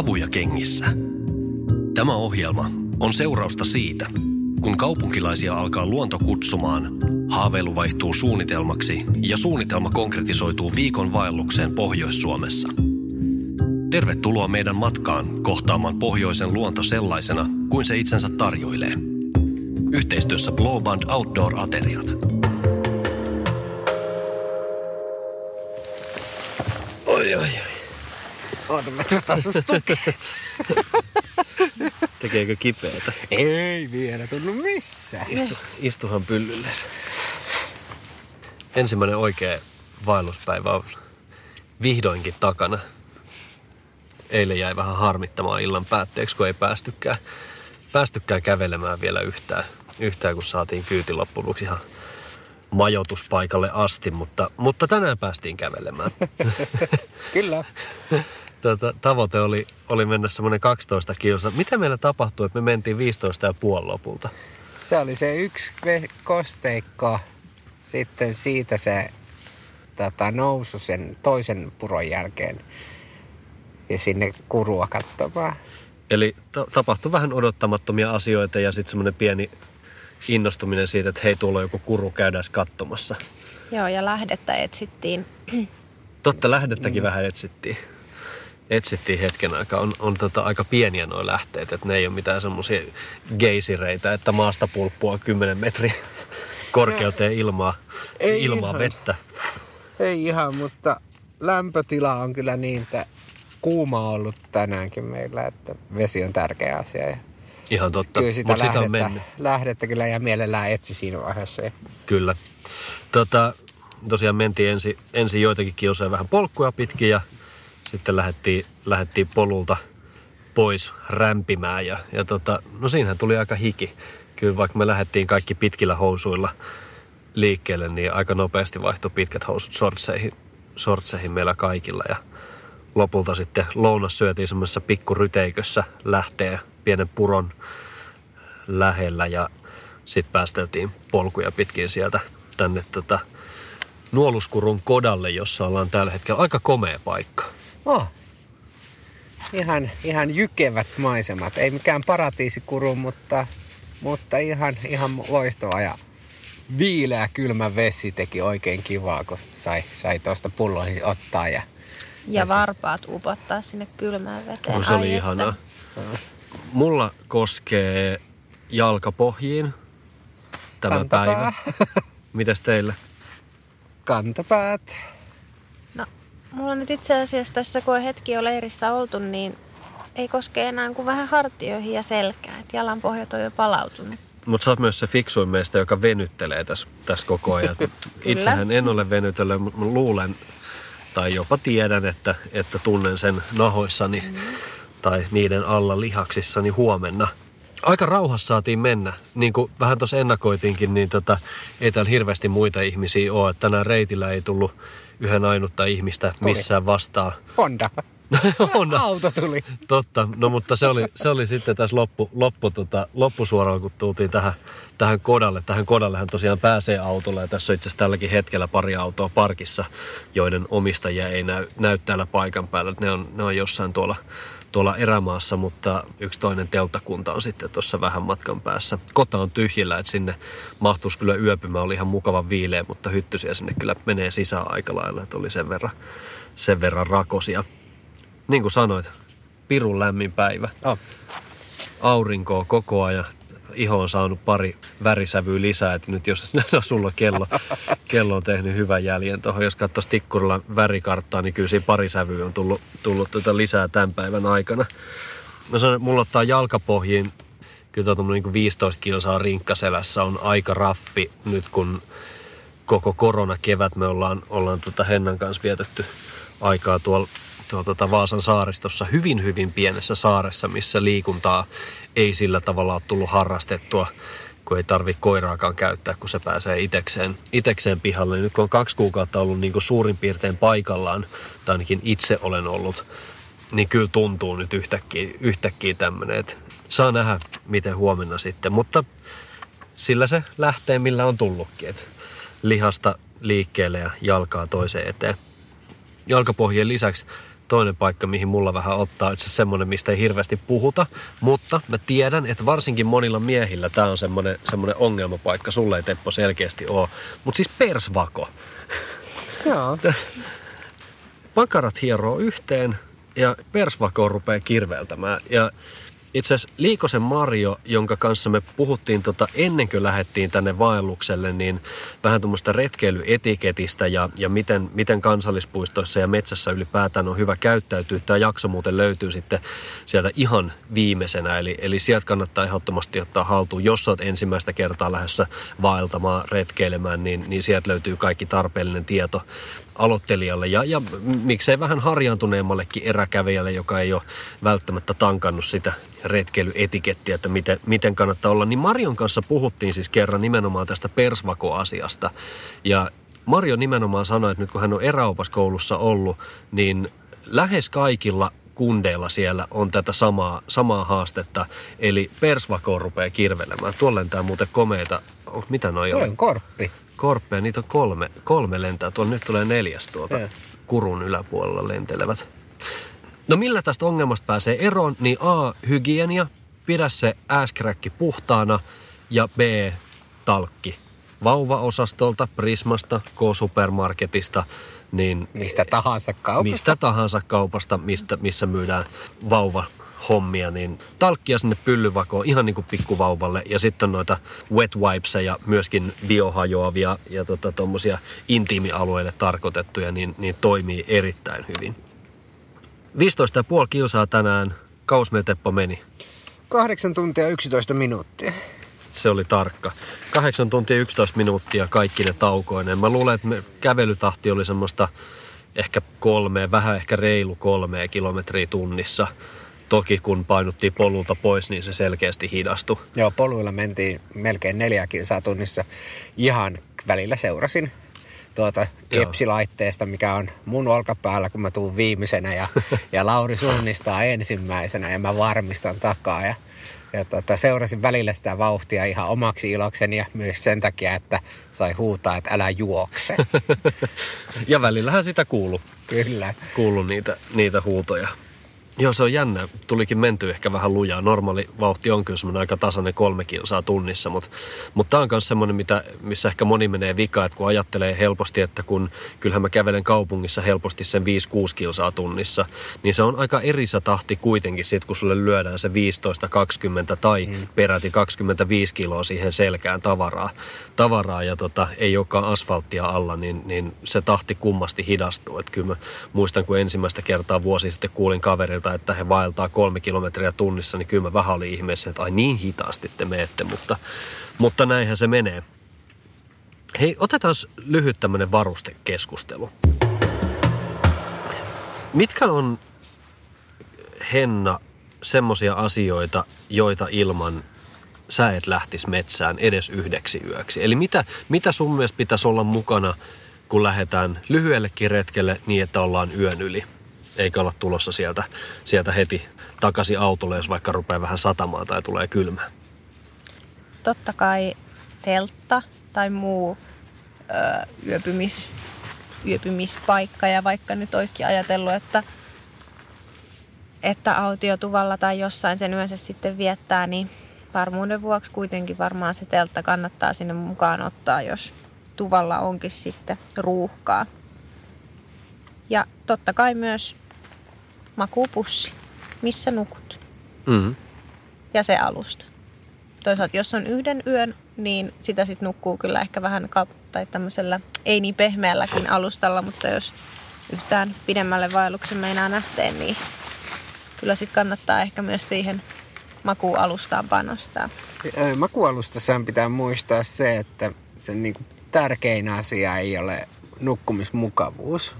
Havuja kengissä. Tämä ohjelma on seurausta siitä, kun kaupunkilaisia alkaa luonto kutsumaan, haaveilu vaihtuu suunnitelmaksi ja suunnitelma konkretisoituu viikon vaellukseen Pohjois-Suomessa. Tervetuloa meidän matkaan kohtaamaan pohjoisen luonto sellaisena kuin se itsensä tarjoilee. Yhteistyössä Blowband Outdoor-ateriat. Oi, oi, oi. Oota, mä tuota. Tekeekö kipeätä? Ei vielä tunnu missään. Istu, istuhan pyllylles. Ensimmäinen oikea vaelluspäivä on vihdoinkin takana. Eilen jäi vähän harmittamaan illan päätteeksi, kun ei päästykään, päästykään kävelemään vielä yhtään, yhtään kun saatiin kyyti loppujen ihan majoituspaikalle asti, mutta, mutta tänään päästiin kävelemään. Kyllä. Tota, tavoite oli, oli mennä semmoinen 12 kilsa. Mitä meillä tapahtui, että me mentiin 15 ja puoli lopulta? Se oli se yksi kosteikko. Sitten siitä se tota, nousu sen toisen puron jälkeen. Ja sinne kurua katsomaan. Eli ta- tapahtui vähän odottamattomia asioita ja sitten semmoinen pieni innostuminen siitä, että hei, tuolla on joku kuru, käydään katsomassa. Joo, ja lähdettä etsittiin. Totta, lähdettäkin mm. vähän etsittiin. Etsittiin hetken aikaa. On, on tota aika pieniä nuo lähteet, että ne ei ole mitään semmoisia geisireitä, että maasta pulppua 10 metriä korkeuteen ilmaa, Ei ilmaa ihan. vettä. Ei ihan, mutta lämpötila on kyllä niin, että kuuma on ollut tänäänkin meillä, että vesi on tärkeä asia. Ja Ihan totta, kyllä sitä mutta sitä on lähdettä, mennyt. lähdettä kyllä ja mielellään etsi siinä vaiheessa. Kyllä. Tota, tosiaan mentiin ensin, ensin joitakin kilsoja vähän polkkuja pitkin ja sitten lähdettiin, lähdettiin polulta pois rämpimään. Ja, ja tota, no siinähän tuli aika hiki. Kyllä vaikka me lähdettiin kaikki pitkillä housuilla liikkeelle, niin aika nopeasti vaihtui pitkät housut sortseihin, sortseihin meillä kaikilla. Ja lopulta sitten lounas syötiin semmoisessa pikkuryteikössä lähtee pienen puron lähellä ja sitten päästeltiin polkuja pitkin sieltä tänne tota, Nuoluskurun kodalle, jossa ollaan tällä hetkellä aika komea paikka. Oh. Ihan, ihan jykevät maisemat. Ei mikään paratiisikuru, mutta, mutta ihan, ihan loistava. Ja viileä kylmä vesi teki oikein kivaa, kun sai, sai tuosta pulloihin ottaa. Ja, Ja varpaat upottaa sinne kylmään veteen. No, se oli ihanaa. Mulla koskee jalkapohjiin tämä Kantapää. päivä. Mitäs teille? Kantapäät. Mulla nyt itse asiassa tässä, kun on hetki jo leirissä oltu, niin ei koske enää kuin vähän hartioihin ja selkään. Et jalan pohjat on jo palautunut. Mutta sä oot myös se fiksuin meistä, joka venyttelee tässä, tässä koko ajan. Itsehän en ole venytellyt, mutta mä luulen tai jopa tiedän, että, että tunnen sen nahoissani mm. tai niiden alla lihaksissani huomenna. Aika rauhassa saatiin mennä. Niin kuin vähän tuossa ennakoitiinkin, niin tota, ei täällä hirveästi muita ihmisiä ole. Että Tänään reitillä ei tullut yhden ainutta ihmistä Tuli. missään vastaan. Honda. On, Auto tuli. Totta, no mutta se oli, se oli sitten tässä loppu, loppu, tota, loppusuoralla, kun tultiin tähän, tähän kodalle. Tähän kodallehan tosiaan pääsee autolla ja tässä on itse asiassa tälläkin hetkellä pari autoa parkissa, joiden omistajia ei näy, näy täällä paikan päällä. Ne on, ne on jossain tuolla, tuolla erämaassa, mutta yksi toinen telttakunta on sitten tuossa vähän matkan päässä. Kota on tyhjillä, että sinne mahtuisi kyllä yöpymään, oli ihan mukavan viileä, mutta hyttysiä sinne kyllä menee sisään aika lailla, että oli sen verran, sen verran rakosia. Niin kuin sanoit, pirun lämmin päivä. Oh. Aurinkoa koko ajan. Iho on saanut pari värisävyä lisää, että nyt jos no, sulla kello, kello on tehnyt hyvän jäljen tuohon, jos katsoisi tikkurilla värikarttaa, niin kyllä siinä pari sävyä on tullut, tullut tätä lisää tämän päivän aikana. Sanon, että mulla ottaa jalkapohjiin, kyllä tuo niin 15 kilsaa rinkkaselässä on aika raffi nyt kun koko koronakevät me ollaan, ollaan tota Hennan kanssa vietetty aikaa tuolla tuolla tota Vaasan saaristossa hyvin hyvin pienessä saaressa, missä liikuntaa ei sillä tavalla ole tullut harrastettua, kun ei tarvi koiraakaan käyttää, kun se pääsee itekseen, itekseen pihalle. Nyt kun on kaksi kuukautta ollut niin kuin suurin piirtein paikallaan, tai ainakin itse olen ollut, niin kyllä tuntuu nyt yhtäkkiä, yhtäkkiä tämmöinen, että saa nähdä, miten huomenna sitten. Mutta sillä se lähtee, millä on tullutkin. Että lihasta liikkeelle ja jalkaa toiseen eteen. Jalkapohjien lisäksi toinen paikka, mihin mulla vähän ottaa, itse semmoinen, mistä ei hirveästi puhuta, mutta mä tiedän, että varsinkin monilla miehillä tämä on semmoinen, semmoinen ongelmapaikka, sulle ei Teppo selkeästi ole, mutta siis persvako. Joo. Pakarat hieroo yhteen ja persvako rupeaa kirveltämään ja itse asiassa Liikosen Mario, jonka kanssa me puhuttiin tota, ennen kuin lähdettiin tänne vaellukselle, niin vähän tuommoista retkeilyetiketistä ja, ja miten, miten kansallispuistoissa ja metsässä ylipäätään on hyvä käyttäytyä. Tämä jakso muuten löytyy sitten sieltä ihan viimeisenä, eli, eli sieltä kannattaa ehdottomasti ottaa haltuun. Jos olet ensimmäistä kertaa lähdössä vaeltamaan, retkeilemään, niin, niin sieltä löytyy kaikki tarpeellinen tieto aloittelijalle ja, ja miksei vähän harjaantuneemmallekin eräkävijälle, joka ei ole välttämättä tankannut sitä retkeilyetikettiä, että miten, miten kannattaa olla. Niin Marion kanssa puhuttiin siis kerran nimenomaan tästä persvakoasiasta. Ja Mario nimenomaan sanoi, että nyt kun hän on eräopaskoulussa ollut, niin lähes kaikilla kundeilla siellä on tätä samaa, samaa haastetta, eli persvako rupeaa kirvelemään. Tuolla lentää muuten komeita, mitä noi on? on korppi. Korppeja, niitä on kolme, kolme lentää. Tuolla nyt tulee neljäs tuolta Joo. kurun yläpuolella lentelevät. No millä tästä ongelmasta pääsee eroon, niin A, hygienia, pidä se ääskräkki puhtaana ja B, talkki. Vauvaosastolta, Prismasta, K-supermarketista, niin Mistä tahansa kaupasta. mistä tahansa kaupasta, mistä, missä myydään vauva hommia, niin talkkia sinne pyllyvakoon ihan niin kuin pikkuvauvalle ja sitten on noita wet wipesia myöskin biohajoavia ja tota, tommosia intiimialueille tarkoitettuja, niin, niin toimii erittäin hyvin. 15,5 kilsaa tänään, kaus Teppo meni. 8 tuntia 11 minuuttia. Se oli tarkka. 8 tuntia 11 minuuttia kaikki ne taukoineen. Mä luulen, että me kävelytahti oli semmoista ehkä kolme, vähän ehkä reilu kolmea kilometriä tunnissa. Toki kun painuttiin polulta pois, niin se selkeästi hidastui. Joo, poluilla mentiin melkein neljä kilsaa tunnissa. Ihan välillä seurasin tuota kepsilaitteesta, mikä on mun olkapäällä, kun mä tuun viimeisenä ja, ja Lauri suunnistaa ensimmäisenä ja mä varmistan takaa. Ja, ja tota, seurasin välillä sitä vauhtia ihan omaksi ilokseni ja myös sen takia, että sai huutaa, että älä juokse. Ja välillähän sitä kuulu, Kyllä. kuulu niitä, niitä huutoja. Joo, se on jännä. Tulikin menty ehkä vähän lujaa. Normaali vauhti on kyllä semmoinen aika tasainen kolme kilsaa tunnissa, mutta, mutta tämä on myös semmoinen, mitä, missä ehkä moni menee vika, että kun ajattelee helposti, että kun kyllähän mä kävelen kaupungissa helposti sen 5-6 kilsaa tunnissa, niin se on aika eri tahti kuitenkin sit, kun sulle lyödään se 15, 20 tai mm. peräti 25 kiloa siihen selkään tavaraa, tavaraa ja tota, ei olekaan asfalttia alla, niin, niin se tahti kummasti hidastuu. Et kyllä mä muistan, kun ensimmäistä kertaa vuosi sitten kuulin kaverilta, että he vaeltaa kolme kilometriä tunnissa, niin kyllä mä vähän olin ihmeessä, että ai niin hitaasti te meette, mutta, mutta näinhän se menee. Hei, otetaan lyhyt tämmöinen varustekeskustelu. Mitkä on, Henna, semmosia asioita, joita ilman sä et lähtisi metsään edes yhdeksi yöksi? Eli mitä, mitä sun mielestä pitäisi olla mukana, kun lähdetään lyhyellekin retkelle niin, että ollaan yön yli? Eikä olla tulossa sieltä, sieltä heti takaisin autolle, jos vaikka rupeaa vähän satamaan tai tulee kylmä. Totta kai teltta tai muu ö, yöpymis, yöpymispaikka. Ja vaikka nyt olisikin ajatellut, että, että autiotuvalla tai jossain sen yönsä sitten viettää, niin varmuuden vuoksi kuitenkin varmaan se teltta kannattaa sinne mukaan ottaa, jos tuvalla onkin sitten ruuhkaa. Ja totta kai myös makuupussi, missä nukut. Mm. ja se alusta. Toisaalta jos on yhden yön, niin sitä sitten nukkuu kyllä ehkä vähän kap- tai tämmöisellä ei niin pehmeälläkin alustalla, mutta jos yhtään pidemmälle vaelluksen meinaa lähteä, niin kyllä sitten kannattaa ehkä myös siihen makuualustaan panostaa. Makualustassahan pitää muistaa se, että sen niin tärkein asia ei ole nukkumismukavuus,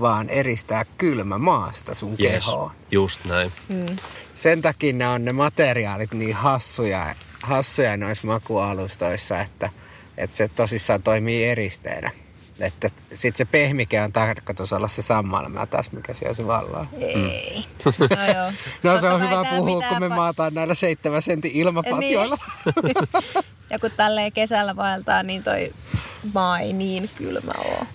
vaan eristää kylmä maasta sun Yes, kehoa. just näin. Mm. Sen takia ne on ne materiaalit niin hassuja, hassuja noissa makualustoissa, että, että se tosissaan toimii eristeenä. Että sit se pehmike on tarkoitus olla se sammalma taas, mikä se vallaa. Ei. No, joo. No se on hyvä puhua, kun me pa- maataan näillä seitsemän sentin ilmapatjoilla. Ja kun tälleen kesällä vaeltaa, niin toi maa ei niin kylmä ole.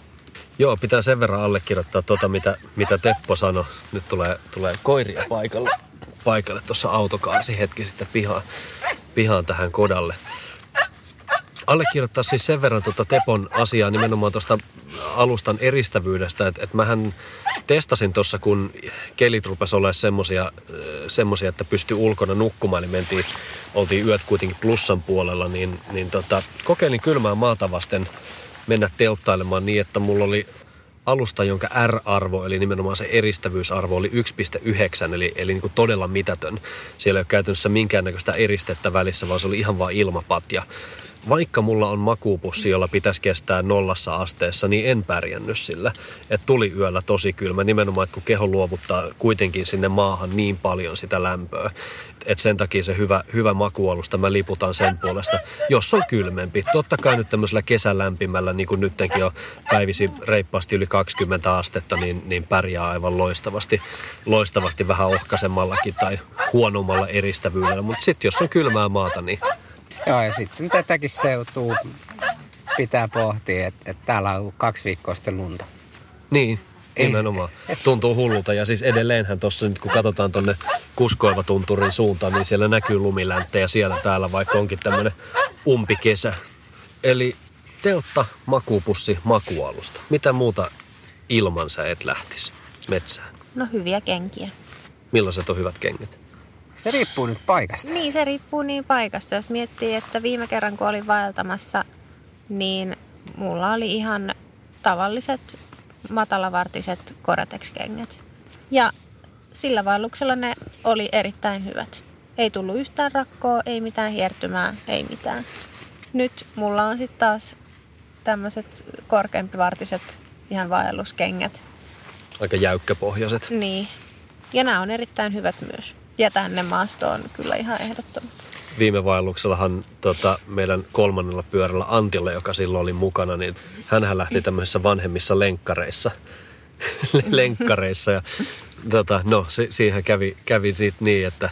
Joo, pitää sen verran allekirjoittaa tota, mitä, mitä Teppo sanoi. Nyt tulee, tulee koiria paikalle. Paikalle tuossa autokaarsi hetki sitten pihaan, pihaan tähän kodalle. Allekirjoittaa siis sen verran tuota Tepon asiaa nimenomaan tuosta alustan eristävyydestä, että et mähän testasin tuossa, kun kelit rupesi olemaan semmosia, semmosia, että pystyi ulkona nukkumaan, niin mentiin, oltiin yöt kuitenkin plussan puolella, niin, niin tota, kokeilin kylmää maata vasten mennä telttailemaan niin, että mulla oli alusta, jonka R-arvo, eli nimenomaan se eristävyysarvo, oli 1,9, eli, eli niin kuin todella mitätön. Siellä ei ole käytännössä minkäännäköistä eristettä välissä, vaan se oli ihan vain ilmapatja. Vaikka mulla on makuupussi, jolla pitäisi kestää nollassa asteessa, niin en pärjännyt sillä. Et tuli yöllä tosi kylmä, nimenomaan, että kun keho luovuttaa kuitenkin sinne maahan niin paljon sitä lämpöä. Et sen takia se hyvä, hyvä makualusta, mä liputan sen puolesta, jos on kylmempi. Totta kai nyt tämmöisellä kesälämpimällä, niin kuin nyttenkin on päivisi reippaasti yli 20 astetta, niin, niin pärjää aivan loistavasti. Loistavasti vähän ohkaisemmallakin tai huonommalla eristävyydellä. Mutta sitten jos on kylmää maata, niin Joo, ja sitten tätäkin seutuu pitää pohtia, että, että täällä on ollut kaksi viikkoa sitten lunta. Niin, nimenomaan. Tuntuu hullulta. Ja siis edelleenhän tuossa nyt kun katsotaan tonne Kuskoiva tunturin suuntaan, niin siellä näkyy lumilänttejä siellä täällä, vaikka onkin tämmönen umpikesä. Eli teltta, makuupussi, makualusta. Mitä muuta ilman sä et lähtisi metsään? No hyviä kenkiä. Millaiset on hyvät kengät? Se riippuu nyt paikasta. Niin, se riippuu niin paikasta. Jos miettii, että viime kerran kun olin vaeltamassa, niin mulla oli ihan tavalliset matalavartiset Koratex-kengät. Ja sillä vaelluksella ne oli erittäin hyvät. Ei tullut yhtään rakkoa, ei mitään hiertymää, ei mitään. Nyt mulla on sitten taas tämmöiset korkeampivartiset ihan vaelluskengät. Aika jäykkäpohjaiset. Niin. Ja nämä on erittäin hyvät myös. Ja tänne maastoon kyllä ihan ehdottomasti. viime vaelluksellahan tota, meidän kolmannella pyörällä Antilla, joka silloin oli mukana, niin hän lähti tämmöisissä vanhemmissa lenkkareissa. lenkkareissa ja tota, no, si- siihen kävi, kävi siitä niin, että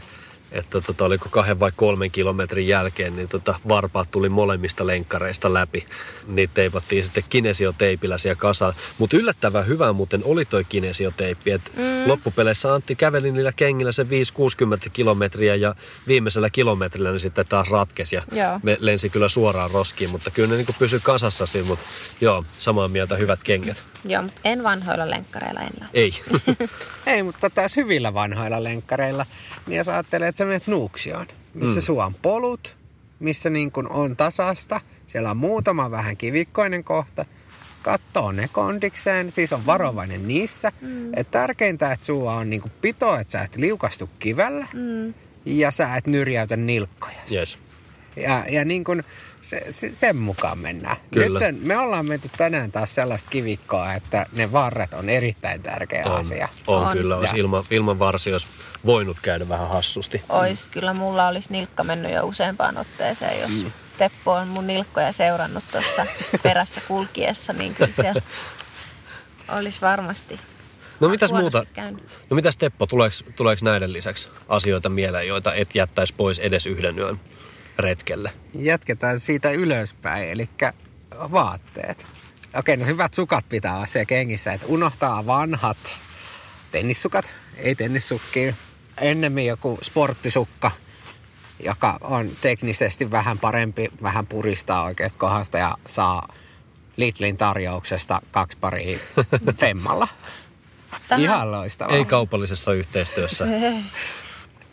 että tota, oliko kahden vai kolmen kilometrin jälkeen, niin tota, varpaat tuli molemmista lenkkareista läpi. Niitä teipattiin sitten kinesioteipillä siellä kasaan. Mutta yllättävän hyvä muuten oli toi kinesioteippi. Et mm. Loppupeleissä Antti käveli niillä kengillä se 5-60 kilometriä ja viimeisellä kilometrillä ne sitten taas ratkesi ja Joo. me lensi kyllä suoraan roskiin, mutta kyllä ne niinku pysyi kasassa siinä, mutta joo, samaa mieltä hyvät kengät. Joo, en vanhoilla lenkkareilla en lähde. Ei. Ei, mutta taas hyvillä vanhoilla lenkkareilla, niin jos ajattelee, että sä menet Nuuksioon, missä mm. sulla on polut, missä niin kun on tasasta, siellä on muutama vähän kivikkoinen kohta, kattoo ne kondikseen, siis on varovainen niissä. Mm. Et tärkeintä, että sulla on niin pito, että sä et liukastu kivellä Mm. ja sä et nyrjäytä nilkkoja. Yes. Ja, ja niin kun se, se, sen mukaan mennään. Kyllä. Nyt me ollaan menty tänään taas sellaista kivikkoa, että ne varret on erittäin tärkeä On, asia. on, On. kyllä. Olisi Ja- ilman, ilman varsi olisi voinut käydä vähän hassusti. Ois, kyllä mulla olisi nilkka mennyt jo useampaan otteeseen, jos mm. Teppo on mun nilkkoja seurannut tuossa perässä kulkiessa, niin kyllä siellä olisi varmasti No mitäs muuta? käynyt. No mitäs Teppo, tuleeko, tuleeko näiden lisäksi asioita mieleen, joita et jättäisi pois edes yhden yön retkelle? Jatketaan siitä ylöspäin, eli vaatteet. Okei, no hyvät sukat pitää olla siellä kengissä, että unohtaa vanhat tennissukat, ei tennissukkiin. Ennemmin joku sporttisukka, joka on teknisesti vähän parempi, vähän puristaa oikeasta kohdasta ja saa Lidlin tarjouksesta kaksi paria femmalla. Tähän- Ihan loistavaa. Ei kaupallisessa yhteistyössä.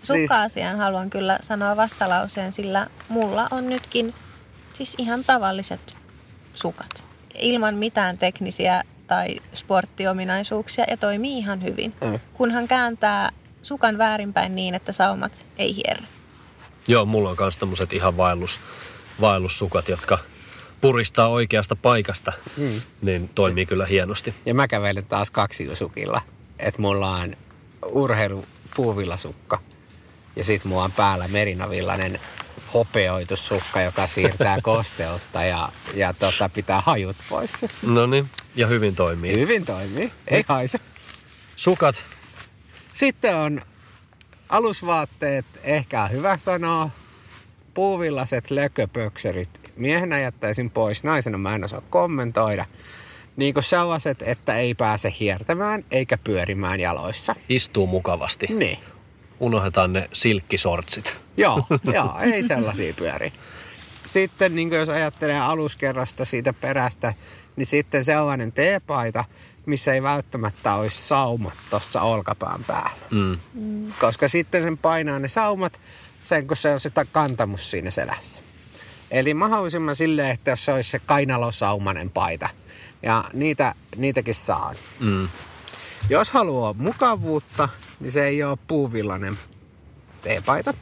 Sukka-asiaan haluan kyllä sanoa vastalauseen, sillä mulla on nytkin siis ihan tavalliset sukat. Ilman mitään teknisiä tai sporttiominaisuuksia ja toimii ihan hyvin. Mm. Kunhan kääntää sukan väärinpäin niin, että saumat ei hierrä. Joo, mulla on myös tämmöiset ihan vaellus, vaellussukat, jotka puristaa oikeasta paikasta, mm. niin toimii kyllä hienosti. Ja mä kävelen taas kaksiusukilla. Että mulla on urheilu puuvillasukka. Ja sit mulla on päällä merinavillainen hopeoitu sukka, joka siirtää kosteutta ja, ja tota, pitää hajut pois. No niin, ja hyvin toimii. Hyvin toimii, ei haise. Sukat, Sitten on alusvaatteet, ehkä on hyvä sanoa. Puuvillaset lököpökserit. Miehenä jättäisin pois, naisena mä en osaa kommentoida. Niin kuin sellaiset, että ei pääse hiertämään eikä pyörimään jaloissa. istuu mukavasti. Niin. Unohdetaan ne silkkisortsit. Joo, joo, ei sellaisia pyöri. Sitten niin jos ajattelee aluskerrasta siitä perästä, niin sitten sellainen teepaita, missä ei välttämättä olisi saumat tuossa olkapään päällä. Mm. Koska sitten sen painaa ne saumat, sen kun se on sitä kantamus siinä selässä. Eli mahdollisimman silleen, että jos se olisi se kainalosaumanen paita. Ja niitä, niitäkin saan. Mm. Jos haluaa mukavuutta, niin se ei ole puuvillainen teepaita,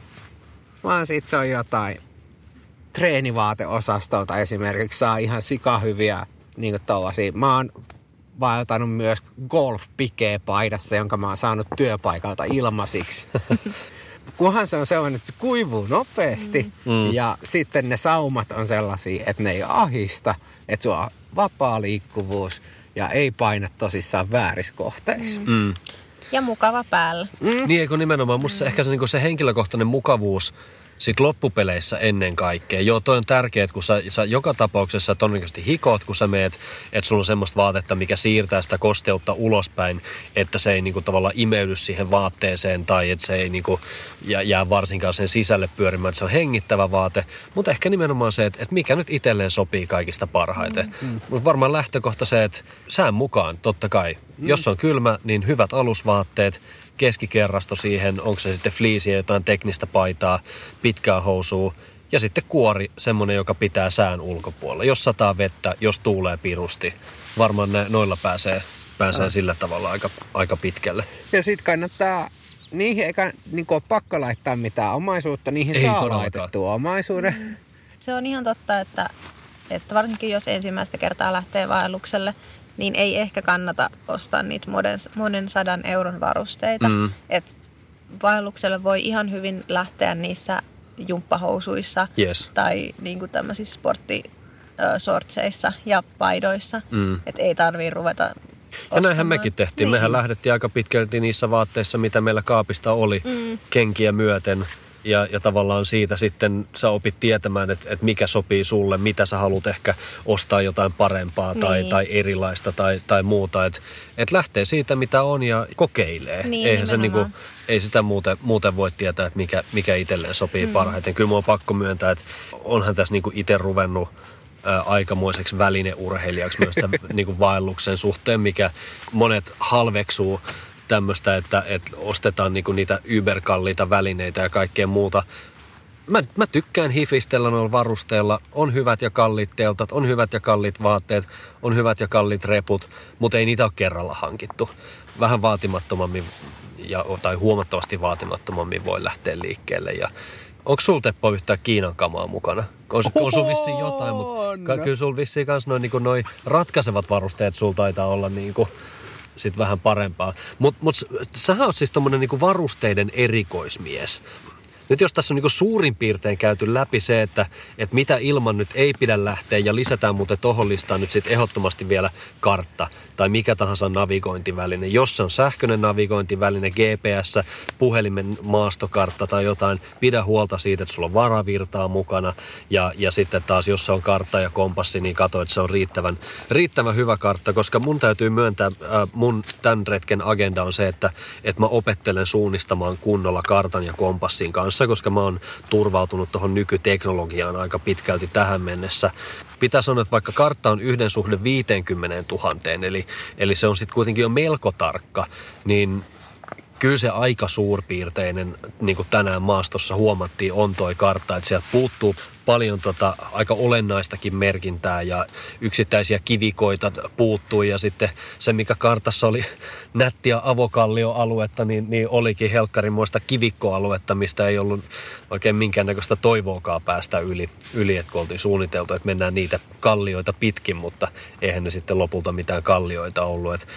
vaan sit se on jotain treenivaateosastolta esimerkiksi saa ihan sikahyviä niin tollasia. Mä oon vaeltanut myös golf paidassa, jonka mä oon saanut työpaikalta ilmasiksi. Kunhan se on sellainen, että se kuivuu nopeasti mm. ja sitten ne saumat on sellaisia, että ne ei ahista, että sulla on vapaa liikkuvuus ja ei paina tosissaan väärissä kohteissa. Mm. Ja mukava päällä. Mm. Niin, kun nimenomaan musta se, ehkä se, niin se henkilökohtainen mukavuus sit loppupeleissä ennen kaikkea. Joo, toi on tärkeää, että kun sä, sä joka tapauksessa todennäköisesti hikot, kun sä meet, että sulla on semmoista vaatetta, mikä siirtää sitä kosteutta ulospäin, että se ei niinku tavallaan imeydy siihen vaatteeseen tai että se ei niinku jää, varsinkaan sen sisälle pyörimään, että se on hengittävä vaate. Mutta ehkä nimenomaan se, että, että mikä nyt itselleen sopii kaikista parhaiten. Mm. Mutta varmaan lähtökohta se, että sään mukaan totta kai. Mm. Jos on kylmä, niin hyvät alusvaatteet, keskikerrasto siihen, onko se sitten fliisiä, jotain teknistä paitaa, pitkää housua ja sitten kuori, semmonen, joka pitää sään ulkopuolella. Jos sataa vettä, jos tuulee pirusti, varmaan ne, noilla pääsee, pääsee sillä tavalla aika, aika pitkälle. Ja sitten kannattaa, niihin eikä niin ole pakko laittaa mitään omaisuutta, niihin Ei saa todellakaan. laitettua omaisuuden. Se on ihan totta, että, että varsinkin jos ensimmäistä kertaa lähtee vaellukselle, niin ei ehkä kannata ostaa niitä monen, monen sadan euron varusteita. Mm. Et vaellukselle voi ihan hyvin lähteä niissä jumppahousuissa Yes. tai niin kuin tämmöisissä sporttisortseissa ja paidoissa. Mm. Et ei tarvii ruveta Ja näinhän ostamaan. mekin tehtiin. Niin. Mehän lähdettiin aika pitkälti niissä vaatteissa, mitä meillä kaapista oli, Mm. kenkiä myöten. Ja, ja tavallaan siitä sitten sä opit tietämään, että, että mikä sopii sulle, mitä sä haluat ehkä ostaa jotain parempaa tai, Niin. tai erilaista tai, tai muuta. Että et lähtee siitä, mitä on ja kokeilee. Niin, Eihän se nimenomaan. niinku, ei sitä muuten, muuten voi tietää, että mikä, mikä itselleen sopii mm. parhaiten. Kyllä mun on pakko myöntää, että onhan tässä niinku itse ruvennut aikamoiseksi välineurheilijaksi myös tämän niin kuin vaelluksen suhteen, mikä monet halveksuu tämmöistä, että, että ostetaan niin kuin niitä yberkalliita välineitä ja kaikkea muuta. Mä, mä tykkään hifistellä noilla varusteilla. On hyvät ja kalliit teltat, on hyvät ja kalliit vaatteet, on hyvät ja kalliit reput, mutta ei niitä ole kerralla hankittu. Vähän vaatimattomammin ja, tai huomattavasti vaatimattomammin voi lähteä liikkeelle. Ja onko sulla Teppo yhtään Kiinan kamaa mukana? On, on sulla vissiin jotain, mutta kyllä sulla vissiin kans noin niin noi ratkaisevat varusteet sulla taitaa olla niin kuin sit vähän parempaa. Mutta mut, sähän oot siis tommonen niinku varusteiden erikoismies. Nyt jos tässä on niinku suurin piirtein käyty läpi se, että, että mitä ilman nyt ei pidä lähteä ja lisätään muuten tohon listaan nyt sitten ehdottomasti vielä kartta tai mikä tahansa navigointiväline. Jos se on sähköinen navigointiväline, GPS, puhelimen maastokartta tai jotain, pidä huolta siitä, että sulla on varavirtaa mukana ja, ja sitten taas jos se on kartta ja kompassi, niin katso, että se on riittävän, riittävän hyvä kartta, koska mun täytyy myöntää, äh, mun tämän retken agenda on se, että, että mä opettelen suunnistamaan kunnolla kartan ja kompassin kanssa, koska mä oon turvautunut tuohon nykyteknologiaan aika pitkälti tähän mennessä. Pitää sanoa, että vaikka kartta on yhden suhde 50 000, eli, eli se on sitten kuitenkin jo melko tarkka, niin kyllä se aika suurpiirteinen, niin kuin tänään maastossa huomattiin, on toi kartta, että sieltä puuttuu paljon tota, aika olennaistakin merkintää ja yksittäisiä kivikoita puuttui ja sitten se, mikä kartassa oli nättiä avokallioaluetta, niin, niin olikin helkkarin muista kivikkoaluetta, mistä ei ollut oikein minkäännäköistä toivoakaan päästä yli, yli että kun oltiin suunniteltu, että mennään niitä kallioita pitkin, mutta eihän ne sitten lopulta mitään kallioita ollut. Et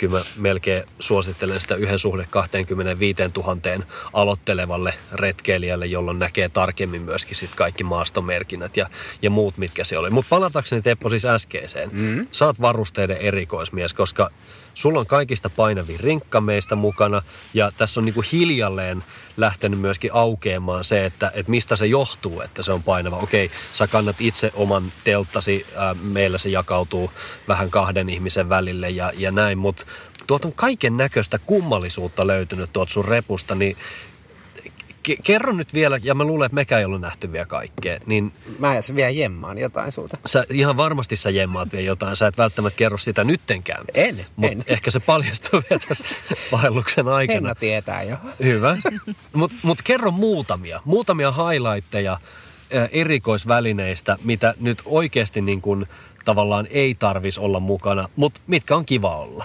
kyllä mä melkein suosittelen sitä yhden suhde 25 000 aloittelevalle retkeilijälle, jolloin näkee tarkemmin myöskin sit kaikki maastomerkinnät ja, ja muut, mitkä se oli. Mutta palatakseni Teppo siis äskeiseen. Mm. Saat varusteiden erikoismies, koska sulla on kaikista painavin rinkka meistä mukana ja tässä on niinku hiljalleen lähtenyt myöskin aukeamaan se, että, että mistä se johtuu, että se on painava. Okei, sä kannat itse oman telttasi, ää, meillä se jakautuu vähän kahden ihmisen välille ja, ja näin, mutta tuot on kaiken näköistä kummallisuutta löytynyt tuot sun repusta, niin ke- kerro nyt vielä, ja mä luulen, että mekään ei ollut nähty vielä kaikkea, niin Mä vielä jemmaan jotain sulta. sä, ihan varmasti sä jemmaat vielä jotain, sä et välttämättä kerro sitä nyttenkään. En, Mutta en. ehkä se paljastuu vielä tässä vaelluksen aikana. Henna tietää jo. Hyvä. Mutta mut kerro muutamia, muutamia highlightteja ää, erikoisvälineistä, mitä nyt oikeasti niin kun, tavallaan ei tarvis olla mukana, mutta mitkä on kiva olla.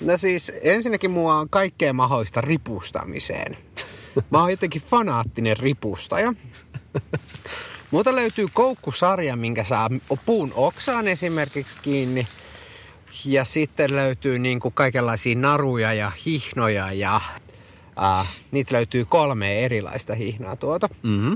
No siis ensinnäkin mua on kaikkea mahdollista ripustamiseen. Mä oon jotenkin fanaattinen ripustaja. Multa löytyy koukkusarja, minkä saa puun oksaan esimerkiksi kiinni. Ja sitten löytyy niin kuin kaikenlaisia naruja ja hihnoja ja äh, niitä löytyy kolme erilaista hihnaa tuota. Mm-hmm.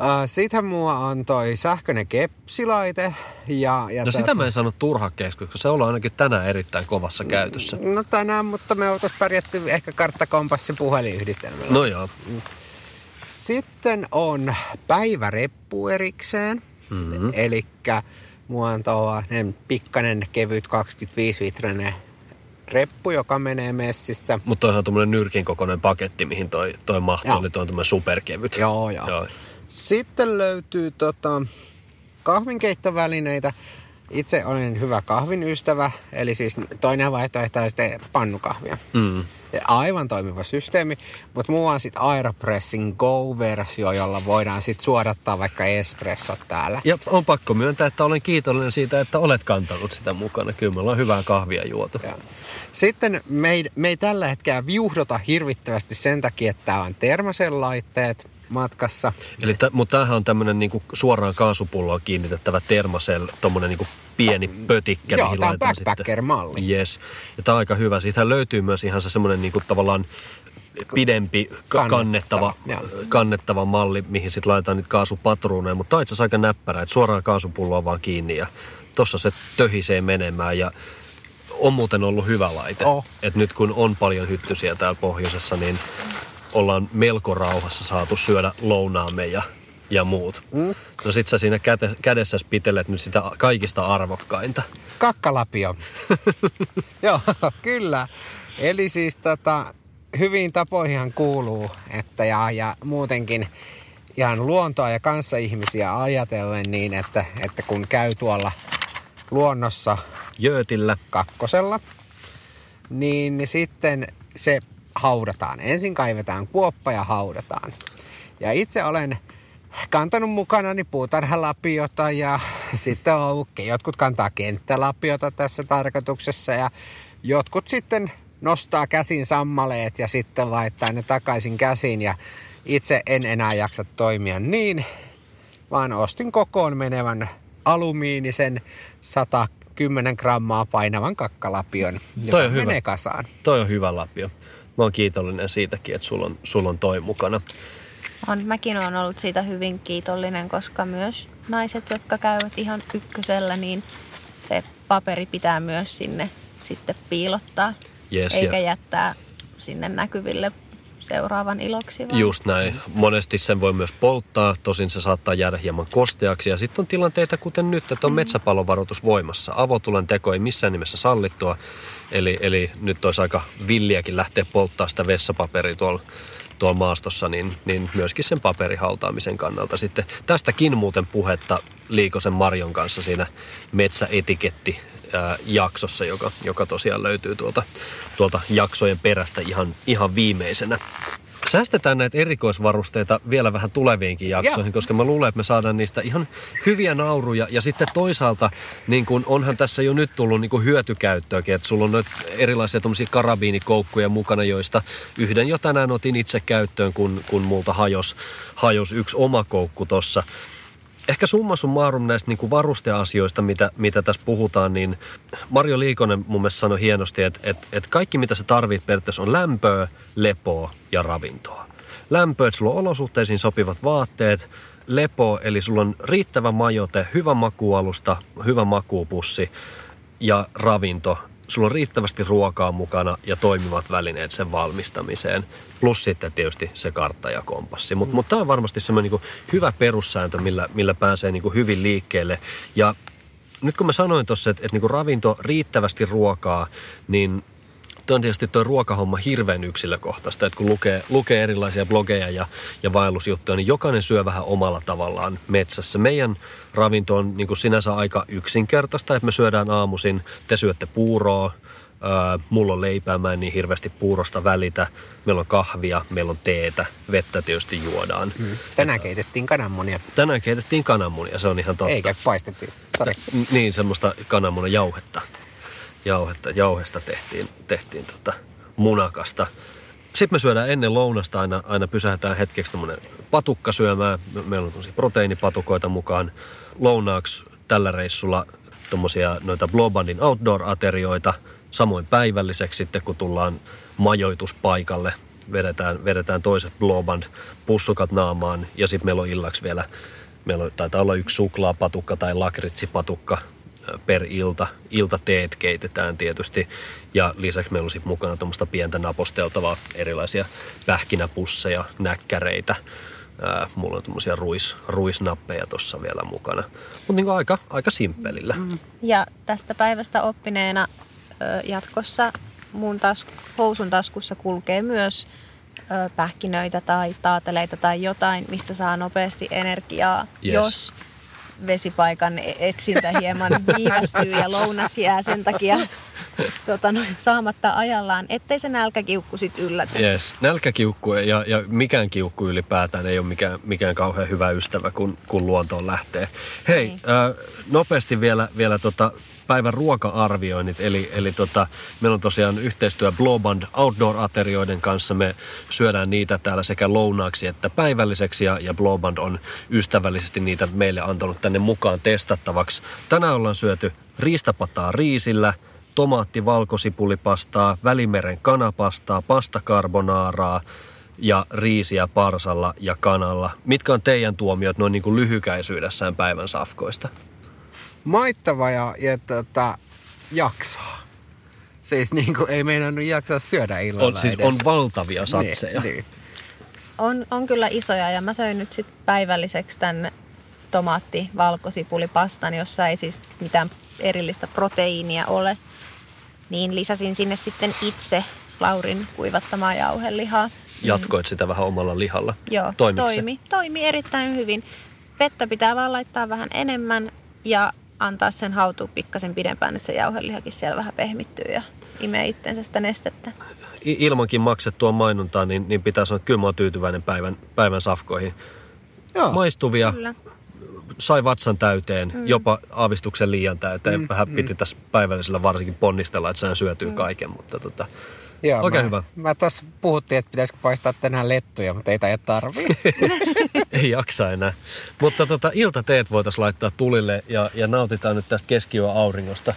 Äh, Sitten mulla on toi sähköinen kepsilaite. Ja, ja No sitä mä en sano turhakkeeksi, koska se on ainakin tänään erittäin kovassa käytössä. No tänään, mutta me oltais pärjätty ehkä karttakompassi puhelinyhdistelmällä. No joo. Sitten on päiväreppu erikseen. Mm-hmm. Eli mulla on tuollainen pikkainen kevyt 25-litrainen reppu, joka menee messissä. Mutta toihan on tuommoinen nyrkin kokoinen paketti, mihin toi, toi mahtuu, Joo. niin toi on tämmöinen superkevyt. Joo, joo. joo. Sitten löytyy tota, kahvinkeittovälineitä. Itse olen hyvä kahvin ystävä, eli siis toinen vaihtoehto on sitten pannukahvia. Mm. Aivan toimiva systeemi, mutta mulla on sitten Aeropressin Go-versio, jolla voidaan sitten suodattaa vaikka espressot täällä. Ja on pakko myöntää, että olen kiitollinen siitä, että olet kantanut sitä mukana. Kyllä me ollaan hyvää kahvia juotu. Ja. Sitten me ei, me ei tällä hetkellä viuhdota hirvittävästi sen takia, että tää on termosen laitteet matkassa. Eli t- mutta tämähän on tämmöinen niinku suoraan kaasupulloon kiinnitettävä termosel, tommonen niinku pieni pötikkä. Joo, tää on backpacker-malli. Yes. Ja tämä on aika hyvä. Siitähän löytyy myös ihan se semmoinen niinku tavallaan pidempi ka- Kannettava, kannettava, kannettava malli, mihin sitten laitetaan niitä kaasupatruuneja. Mutta tämä on itse asiassa aika näppärä, että suoraan kaasupulloa vaan kiinni ja tossa se töhisee menemään ja on muuten ollut hyvä laite. Oh. Et nyt kun on paljon hyttysiä täällä pohjoisessa, niin ollaan melko rauhassa saatu syödä lounaamme ja, ja muut. Mm. No sit sä siinä käte, kädessä pitelet nyt sitä kaikista arvokkainta. Kakkalapio. Joo, kyllä. Eli siis tota, hyviin tapoihin kuuluu, että ja, ja muutenkin ihan luontoa ja kanssaihmisiä ajatellen niin, että, että kun käy tuolla luonnossa Jöötillä. kakkosella, niin sitten se haudataan. Ensin kaivetaan kuoppa ja haudataan. Ja itse olen kantanut mukanani puutarhalapiota ja sitten on ollut, jotkut kantaa kenttälapiota tässä tarkoituksessa ja jotkut sitten nostaa käsin sammaleet ja sitten laittaa ne takaisin käsiin ja itse en enää jaksa toimia niin, vaan ostin kokoon menevän alumiinisen 110 grammaa painavan kakkalapion, joka Toi on hyvä. menee kasaan. Toi on hyvä lapio. Mä oon kiitollinen siitäkin, että sulla on, sulla on toi mukana. On, mäkin olen ollut siitä hyvin kiitollinen, koska myös naiset, jotka käyvät ihan ykkösellä, niin se paperi pitää myös sinne sitten piilottaa. Yes, eikä ja- jättää sinne näkyville seuraavan iloksi. Vaan. Just näin. Monesti sen voi myös polttaa, tosin se saattaa jäädä hieman kosteaksi. Ja sitten on tilanteita kuten nyt, että on metsäpalovaroitus voimassa. Avotulen teko ei missään nimessä sallittua. Eli, eli nyt olisi aika villiäkin lähteä polttaa sitä vessapaperia tuolla, tuolla maastossa, niin, niin myöskin sen paperihautaamisen kannalta sitten. Tästäkin muuten puhetta Liikosen Marion kanssa siinä metsäetiketti jaksossa, joka, joka tosiaan löytyy tuolta, tuolta jaksojen perästä ihan, ihan viimeisenä. Sä Säästetään näitä erikoisvarusteita vielä vähän tuleviinkin jaksoihin, koska mä luulen, että me saadaan niistä ihan hyviä nauruja. Ja sitten toisaalta niin kun onhan tässä jo nyt tullut niin hyötykäyttöäkin, että sulla on noita erilaisia karabiinikoukkuja mukana, joista yhden jo tänään otin itse käyttöön, kun, kun multa hajos, hajos yksi oma koukku tossa. Ehkä summa summarum näistä niin kuin varusteasioista, mitä, mitä tässä puhutaan, niin Marjo Liikonen mun mielestä sanoi hienosti, että, että, että kaikki mitä sä tarvit periaatteessa on lämpöä, lepoa ja ravintoa. Lämpöä, että sulla on olosuhteisiin sopivat vaatteet, lepo, eli sulla on riittävä majote, hyvä makualusta, hyvä makuupussi ja ravinto. Sulla on riittävästi ruokaa mukana ja toimivat välineet sen valmistamiseen. Plus sitten tietysti se kartta ja kompassi. Mutta mut tämä on varmasti semmoinen niinku hyvä perussääntö, millä, millä pääsee niinku hyvin liikkeelle. Ja nyt kun mä sanoin tuossa, että, että niinku ravinto, riittävästi ruokaa, niin Tuo on tietysti tuo ruokahomma hirveän yksilökohtaista, että kun lukee, lukee erilaisia blogeja ja, ja vaellusjuttuja, niin jokainen syö vähän omalla tavallaan metsässä. Meidän ravinto on niin kuin sinänsä aika yksinkertaista, että me syödään aamuisin, te syötte puuroa, ää, mulla on leipää, mä en niin hirveästi puurosta välitä, meillä on kahvia, meillä on teetä, vettä tietysti juodaan. Mm. Tänään keitettiin kananmunia, Tänään keitettiin kananmunia, se on ihan totta. eikä paistettiin. Sori. N- Niin, semmoista kananmunan jauhetta. Jauhetta, jauhesta tehtiin, tehtiin tota munakasta. Sitten me syödään ennen lounasta aina, aina pysähdetään hetkeksi tämmönen patukka syömään. Me- Meillä on tämmöisiä proteiinipatukoita mukaan. Lounaaksi tällä reissulla tommosia noita Blobandin outdoor-aterioita. Samoin päivälliseksi sitten, kun tullaan majoituspaikalle. Vedetään, vedetään toiset Bloband pussukat naamaan. Ja sitten meillä on illaksi vielä, meillä on, taitaa olla yksi suklaapatukka tai lakritsipatukka per ilta. Iltateet keitetään tietysti ja lisäksi meillä on sit mukana tuommoista pientä naposteltavaa erilaisia pähkinäpusseja, näkkäreitä. Ää, mulla on tuommoisia ruis, ruisnappeja tuossa vielä mukana. Mutta niin aika, aika simppelillä. Mm. Ja tästä päivästä oppineena jatkossa mun tas, housun taskussa kulkee myös ö, pähkinöitä tai taateleita tai jotain, mistä saa nopeasti energiaa, Yes. jos vesipaikan e- etsintä hieman viivästyy ja lounas jää sen takia tota, noin, saamatta ajallaan, ettei se nälkäkiukku sit yllätä. Yes. Nälkäkiukku ja, ja mikään kiukku ylipäätään ei ole mikään, mikään kauhean hyvä ystävä, kun, kun luontoon lähtee. Hei, Niin. ää, nopeasti vielä, vielä tota päivän ruoka-arvioinnit. Eli, eli tota, meillä on tosiaan yhteistyö Bloband Outdoor-aterioiden kanssa. Me syödään niitä täällä sekä lounaaksi että päivälliseksi ja, ja Bloband on ystävällisesti niitä meille antanut tänne mukaan testattavaksi. Tänään ollaan syöty riistapataa riisillä, tomaatti valkosipulipastaa, välimeren kanapastaa, pasta carbonaaraa ja riisiä parsalla ja kanalla. Mitkä on teidän tuomiot noin niin kuin lyhykäisyydessään päivän safkoista? Maittava ja, ja tota, jaksaa. Siis niin kuin ei meinannut jaksaa syödä illalla On, siis edes. on valtavia satseja. Niin, niin. On, on kyllä isoja ja mä söin nyt sit päivälliseksi tämän tomaatti valkosipulipastan, jossa ei siis mitään erillistä proteiinia ole. Niin lisäsin sinne sitten itse Laurin kuivattamaa jauhelihaa. Jatkoit sitä vähän omalla lihalla. Joo, Toimiko se? toimi, toimi erittäin hyvin. Vettä pitää vaan laittaa vähän enemmän ja antaa sen hautua pikkasen pidempään, että se jauhelihakin siellä vähän pehmittyy ja imee itsensä sitä nestettä. Ilmankin maksettua mainontaa, niin, niin pitää sanoa, että kyllä mä oon tyytyväinen päivän, päivän safkoihin. Joo. Maistuvia, Kyllä. sai vatsan täyteen, mm. jopa aavistuksen liian täyteen. Mm, Vähän piti tässä päivällisellä varsinkin ponnistella, että sehän syötyy mm. kaiken, mutta tota, Joo, Oikein mä, hyvä. Mä tuossa puhuttiin, että pitäisikö paistaa tänään lettuja, mutta ei taida tarvii. ei jaksa enää. Mutta tota, iltateet voitaisiin laittaa tulille ja, ja nautitaan nyt tästä keskiyön auringosta.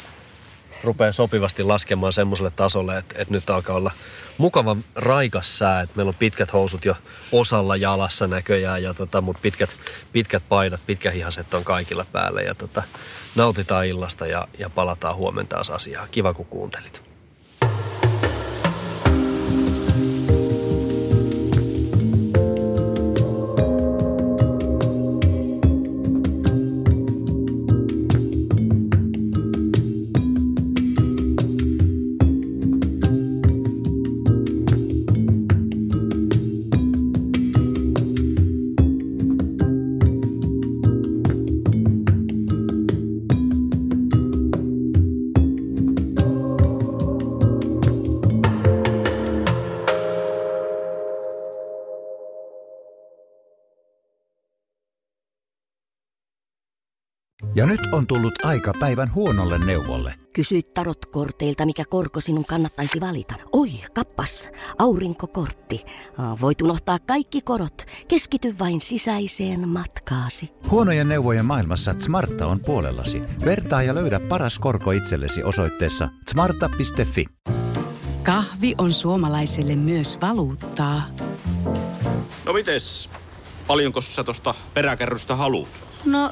Rupeaa sopivasti laskemaan semmoiselle tasolle, että, että nyt alkaa olla mukava raikas sää. Että meillä on pitkät housut jo osalla jalassa näköjään, ja tota, mutta pitkät, pitkät paidat, pitkähihaset on kaikilla päällä. Ja tota, nautitaan illasta ja, ja palataan huomenna taas asiaan. Kiva kun kuuntelit. Ja nyt on tullut aika päivän huonolle neuvolle. Kysy tarotkorteilta, mikä korko sinun kannattaisi valita. Oi, kappas, aurinkokortti. Voit unohtaa kaikki korot. Keskity vain sisäiseen matkaasi. Huonojen neuvojen maailmassa Smarta on puolellasi. Vertaa ja löydä paras korko itsellesi osoitteessa smarta.fi. Kahvi on suomalaiselle myös valuuttaa. No mites? Paljonko sä tosta peräkärrystä haluat? No,